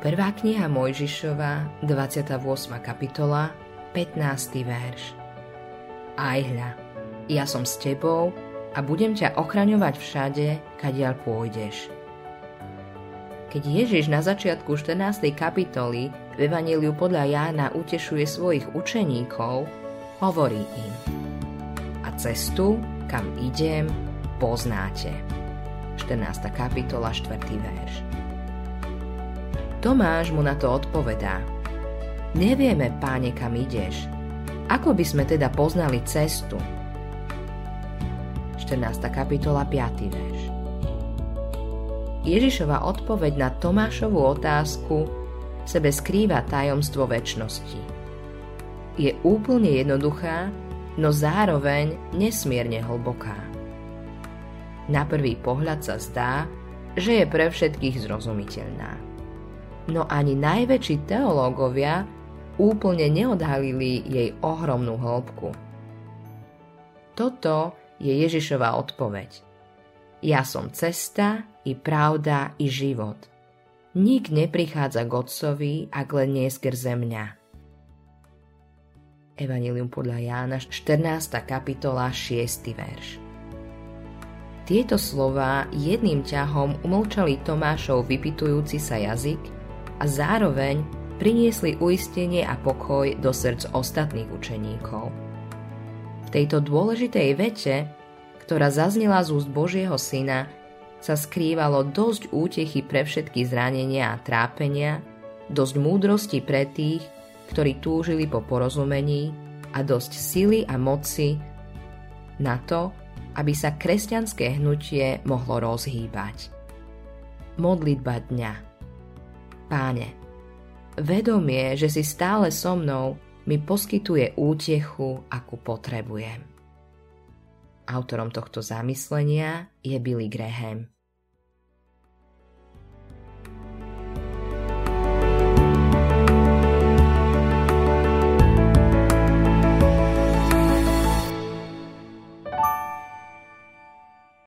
Prvá kniha Mojžišova, 28. kapitola, 15. verš. Aj hľa, ja som s tebou a budem ťa ochraňovať všade, kadiaľ pôjdeš. Keď Ježiš na začiatku 14. kapitoly v Evangeliu podľa Jána utešuje svojich učeníkov, hovorí im A cestu, kam idem, poznáte. 14. kapitola, 4. verš. Tomáš mu na to odpovedá Nevieme, páne, kam ideš. Ako by sme teda poznali cestu? 14. kapitola 5. verš. Ježišova odpoveď na Tomášovú otázku sebe skrýva tajomstvo väčšnosti. Je úplne jednoduchá, no zároveň nesmierne hlboká. Na prvý pohľad sa zdá, že je pre všetkých zrozumiteľná. No ani najväčší teológovia úplne neodhalili jej ohromnú hĺbku. Toto je Ježišova odpoveď. Ja som cesta, i pravda, i život. Nik neprichádza k Otcovi, ak len nie skrze mňa. Evangelium podľa Jána, 14. kapitola, 6. verš. Tieto slova jedným ťahom umlčali Tomášov vypitujúci sa jazyk a zároveň priniesli uistenie a pokoj do srdc ostatných učeníkov. V tejto dôležitej vete ktorá zaznela z úst Božieho syna, sa skrývalo dosť útechy pre všetky zranenia a trápenia, dosť múdrosti pre tých, ktorí túžili po porozumení a dosť sily a moci na to, aby sa kresťanské hnutie mohlo rozhýbať. Modlitba dňa Páne, vedomie, že si stále so mnou, mi poskytuje útechu, akú potrebujem. Autorom tohto zamyslenia je Billy Graham.